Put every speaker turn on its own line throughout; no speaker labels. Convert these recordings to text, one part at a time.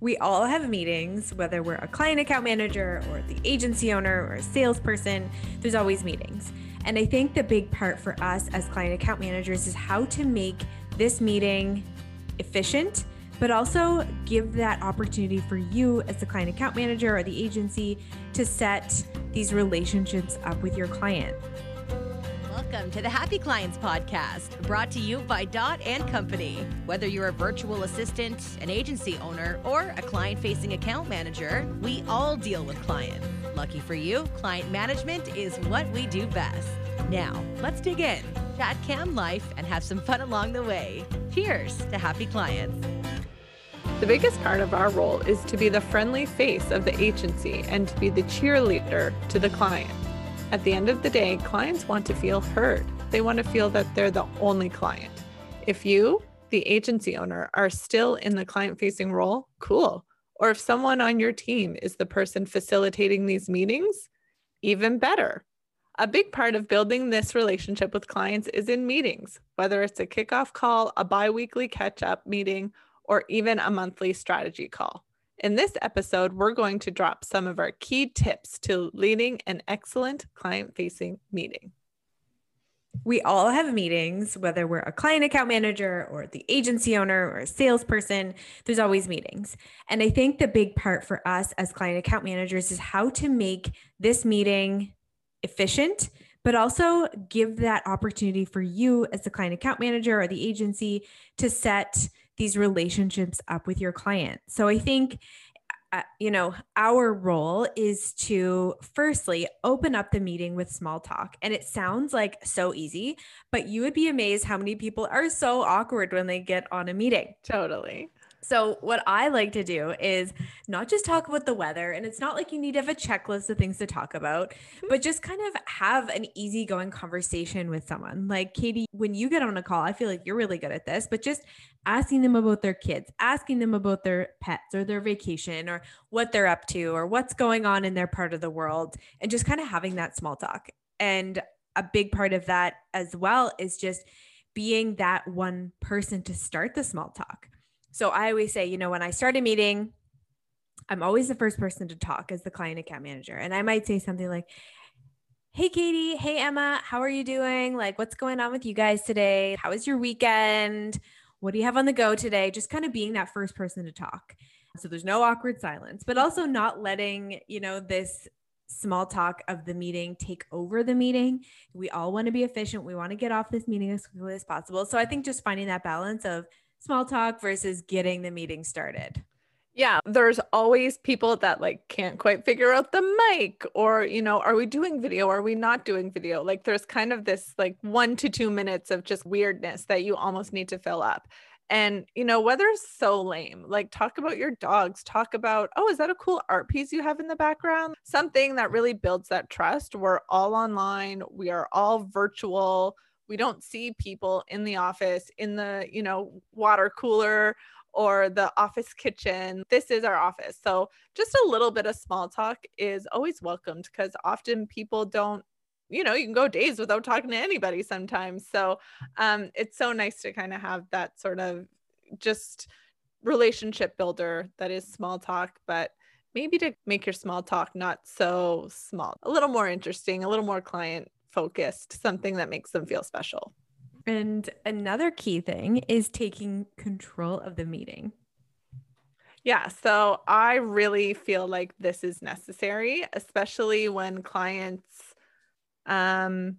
We all have meetings, whether we're a client account manager or the agency owner or a salesperson, there's always meetings. And I think the big part for us as client account managers is how to make this meeting efficient, but also give that opportunity for you as the client account manager or the agency to set these relationships up with your client.
Welcome to the Happy Clients Podcast, brought to you by Dot and Company. Whether you're a virtual assistant, an agency owner, or a client facing account manager, we all deal with clients. Lucky for you, client management is what we do best. Now, let's dig in, chat cam life, and have some fun along the way. Cheers to happy clients.
The biggest part of our role is to be the friendly face of the agency and to be the cheerleader to the client. At the end of the day, clients want to feel heard. They want to feel that they're the only client. If you, the agency owner, are still in the client facing role, cool. Or if someone on your team is the person facilitating these meetings, even better. A big part of building this relationship with clients is in meetings, whether it's a kickoff call, a bi weekly catch up meeting, or even a monthly strategy call. In this episode, we're going to drop some of our key tips to leading an excellent client facing meeting.
We all have meetings, whether we're a client account manager or the agency owner or a salesperson, there's always meetings. And I think the big part for us as client account managers is how to make this meeting efficient, but also give that opportunity for you as the client account manager or the agency to set these relationships up with your client. So I think uh, you know, our role is to firstly open up the meeting with small talk. And it sounds like so easy, but you would be amazed how many people are so awkward when they get on a meeting.
Totally.
So, what I like to do is not just talk about the weather, and it's not like you need to have a checklist of things to talk about, mm-hmm. but just kind of have an easygoing conversation with someone. Like, Katie, when you get on a call, I feel like you're really good at this, but just asking them about their kids, asking them about their pets or their vacation or what they're up to or what's going on in their part of the world, and just kind of having that small talk. And a big part of that as well is just being that one person to start the small talk so I always say, you know, when I start a meeting, I'm always the first person to talk as the client account manager. And I might say something like, Hey, Katie. Hey, Emma. How are you doing? Like, what's going on with you guys today? How was your weekend? What do you have on the go today? Just kind of being that first person to talk. So there's no awkward silence, but also not letting, you know, this small talk of the meeting take over the meeting. We all want to be efficient. We want to get off this meeting as quickly as possible. So I think just finding that balance of small talk versus getting the meeting started.
Yeah, there's always people that like can't quite figure out the mic or, you know, are we doing video? Are we not doing video? Like there's kind of this like 1 to 2 minutes of just weirdness that you almost need to fill up. And, you know, weather's so lame. Like, talk about your dogs. Talk about, oh, is that a cool art piece you have in the background? Something that really builds that trust. We're all online, we are all virtual we don't see people in the office in the you know water cooler or the office kitchen. This is our office. So just a little bit of small talk is always welcomed because often people don't you know you can go days without talking to anybody sometimes. So um, it's so nice to kind of have that sort of just relationship builder that is small talk but maybe to make your small talk not so small. A little more interesting a little more client focused, something that makes them feel special.
And another key thing is taking control of the meeting.
Yeah, so I really feel like this is necessary, especially when clients um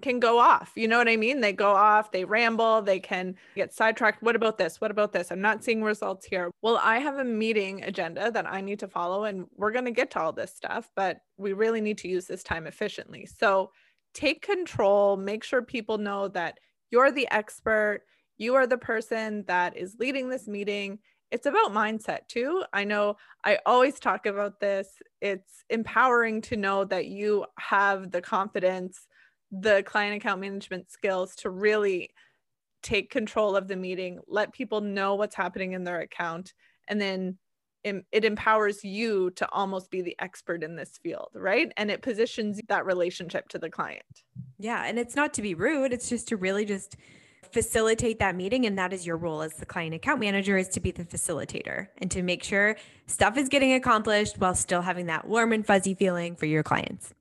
can go off. You know what I mean? They go off, they ramble, they can get sidetracked. What about this? What about this? I'm not seeing results here. Well, I have a meeting agenda that I need to follow, and we're going to get to all this stuff, but we really need to use this time efficiently. So take control, make sure people know that you're the expert, you are the person that is leading this meeting. It's about mindset too. I know I always talk about this. It's empowering to know that you have the confidence the client account management skills to really take control of the meeting, let people know what's happening in their account, and then it empowers you to almost be the expert in this field, right? And it positions that relationship to the client.
Yeah. And it's not to be rude, it's just to really just facilitate that meeting and that is your role as the client account manager is to be the facilitator and to make sure stuff is getting accomplished while still having that warm and fuzzy feeling for your clients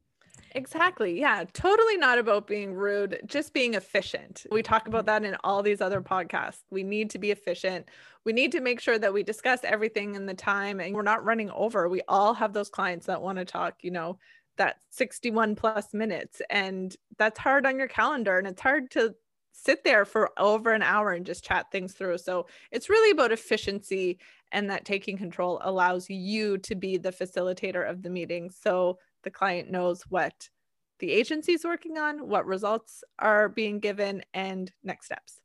Exactly. Yeah. Totally not about being rude, just being efficient. We talk about that in all these other podcasts. We need to be efficient. We need to make sure that we discuss everything in the time and we're not running over. We all have those clients that want to talk, you know, that 61 plus minutes. And that's hard on your calendar. And it's hard to sit there for over an hour and just chat things through. So it's really about efficiency and that taking control allows you to be the facilitator of the meeting. So the client knows what the agency is working on, what results are being given, and next steps.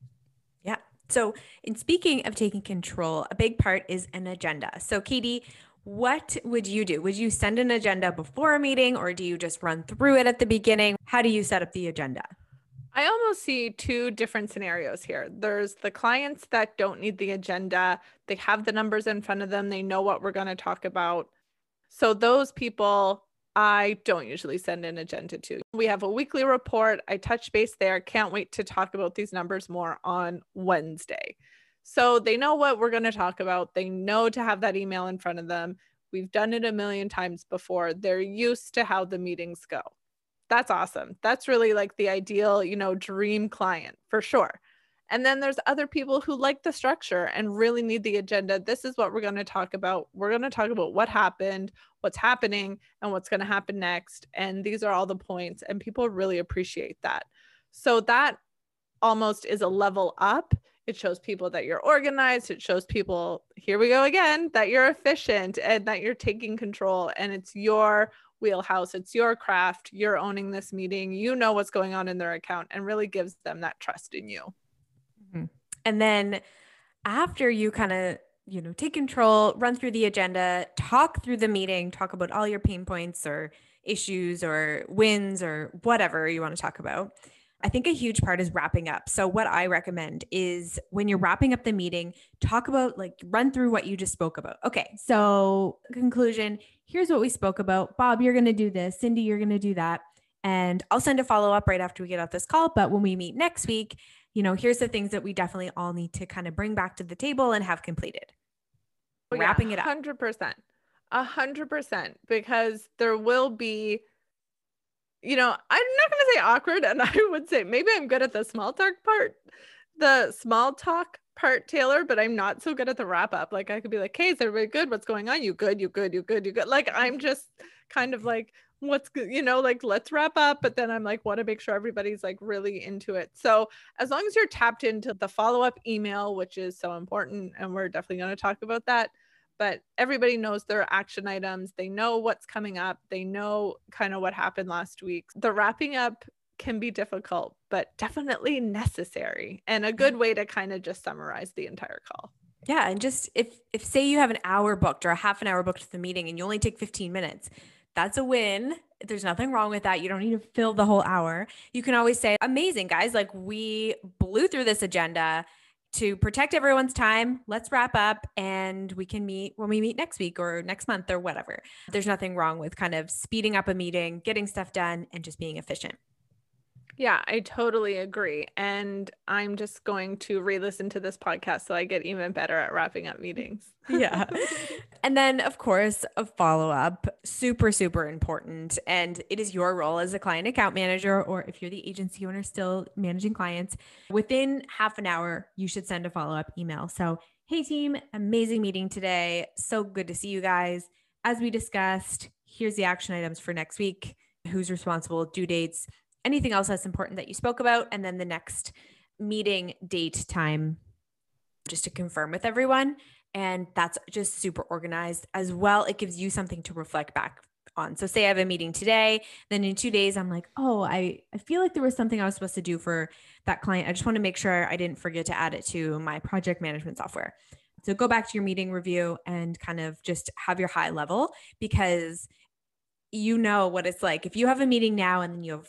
Yeah. So, in speaking of taking control, a big part is an agenda. So, Katie, what would you do? Would you send an agenda before a meeting or do you just run through it at the beginning? How do you set up the agenda?
I almost see two different scenarios here. There's the clients that don't need the agenda, they have the numbers in front of them, they know what we're going to talk about. So, those people I don't usually send an agenda to. We have a weekly report. I touch base there. Can't wait to talk about these numbers more on Wednesday. So they know what we're going to talk about. They know to have that email in front of them. We've done it a million times before. They're used to how the meetings go. That's awesome. That's really like the ideal, you know, dream client for sure. And then there's other people who like the structure and really need the agenda. This is what we're going to talk about. We're going to talk about what happened, what's happening, and what's going to happen next. And these are all the points. And people really appreciate that. So that almost is a level up. It shows people that you're organized. It shows people, here we go again, that you're efficient and that you're taking control and it's your wheelhouse. It's your craft. You're owning this meeting. You know what's going on in their account and really gives them that trust in you.
And then after you kind of, you know, take control, run through the agenda, talk through the meeting, talk about all your pain points or issues or wins or whatever you want to talk about. I think a huge part is wrapping up. So, what I recommend is when you're wrapping up the meeting, talk about like run through what you just spoke about. Okay, so conclusion here's what we spoke about. Bob, you're going to do this. Cindy, you're going to do that. And I'll send a follow up right after we get off this call. But when we meet next week, you know, here's the things that we definitely all need to kind of bring back to the table and have completed.
Oh, Wrapping yeah, it up. 100%. A hundred percent, because there will be, you know, I'm not going to say awkward, and I would say maybe I'm good at the small talk part, the small talk part, Taylor, but I'm not so good at the wrap up. Like I could be like, "Hey, is everybody good? What's going on? You good? You good? You good? You good?" Like I'm just kind of like, what's good, you know, like let's wrap up. But then I'm like, want to make sure everybody's like really into it. So as long as you're tapped into the follow up email, which is so important, and we're definitely going to talk about that. But everybody knows their action items. They know what's coming up. They know kind of what happened last week. The wrapping up can be difficult, but definitely necessary and a good way to kind of just summarize the entire call.
Yeah, and just if if say you have an hour booked or a half an hour booked for the meeting and you only take 15 minutes, that's a win. There's nothing wrong with that. You don't need to fill the whole hour. You can always say, amazing, guys. Like we blew through this agenda to protect everyone's time. Let's wrap up and we can meet when we meet next week or next month or whatever. There's nothing wrong with kind of speeding up a meeting, getting stuff done, and just being efficient.
Yeah, I totally agree. And I'm just going to re listen to this podcast so I get even better at wrapping up meetings.
yeah. And then, of course, a follow up, super, super important. And it is your role as a client account manager, or if you're the agency owner still managing clients, within half an hour, you should send a follow up email. So, hey, team, amazing meeting today. So good to see you guys. As we discussed, here's the action items for next week. Who's responsible, due dates, anything else that's important that you spoke about, and then the next meeting date time just to confirm with everyone. And that's just super organized as well. It gives you something to reflect back on. So say I have a meeting today, then in two days, I'm like, oh, I, I feel like there was something I was supposed to do for that client. I just want to make sure I didn't forget to add it to my project management software. So go back to your meeting review and kind of just have your high level because you know what it's like. If you have a meeting now and then you have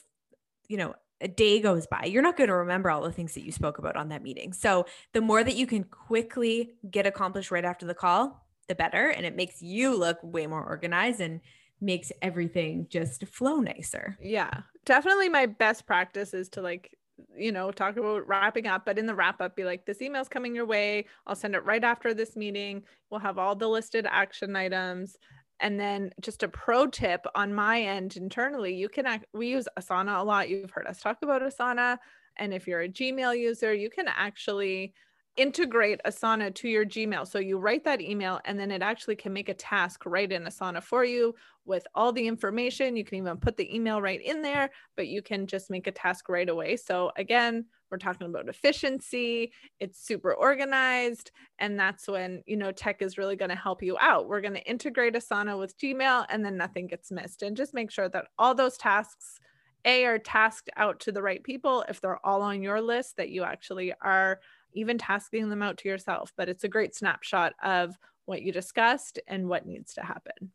you know, a day goes by, you're not going to remember all the things that you spoke about on that meeting. So the more that you can quickly get accomplished right after the call, the better. And it makes you look way more organized and makes everything just flow nicer.
Yeah. Definitely my best practice is to like you know, talk about wrapping up, but in the wrap up, be like, this email's coming your way. I'll send it right after this meeting. We'll have all the listed action items. And then just a pro tip on my end internally, you can act, we use Asana a lot. You've heard us talk about Asana. And if you're a Gmail user, you can actually integrate Asana to your Gmail. So you write that email and then it actually can make a task right in Asana for you with all the information. You can even put the email right in there, but you can just make a task right away. So again, we're talking about efficiency. It's super organized. And that's when, you know, tech is really going to help you out. We're going to integrate Asana with Gmail and then nothing gets missed. And just make sure that all those tasks a are tasked out to the right people if they're all on your list that you actually are even tasking them out to yourself. But it's a great snapshot of what you discussed and what needs to happen.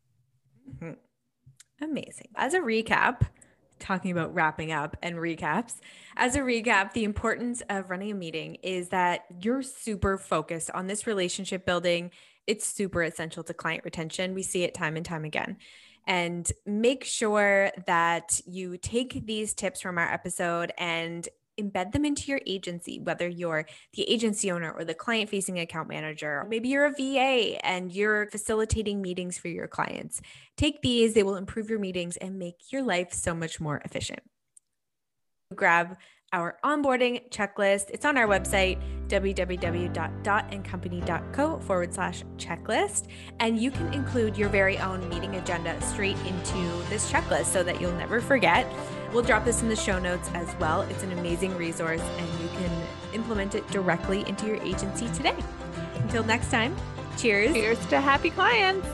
Mm-hmm. Amazing. As a recap, talking about wrapping up and recaps. As a recap, the importance of running a meeting is that you're super focused on this relationship building. It's super essential to client retention. We see it time and time again. And make sure that you take these tips from our episode and embed them into your agency, whether you're the agency owner or the client facing account manager. Maybe you're a VA and you're facilitating meetings for your clients. Take these, they will improve your meetings and make your life so much more efficient. Grab our onboarding checklist. It's on our website, www.dotandcompany.co forward slash checklist. And you can include your very own meeting agenda straight into this checklist so that you'll never forget. We'll drop this in the show notes as well. It's an amazing resource and you can implement it directly into your agency today. Until next time, cheers.
Cheers to happy clients.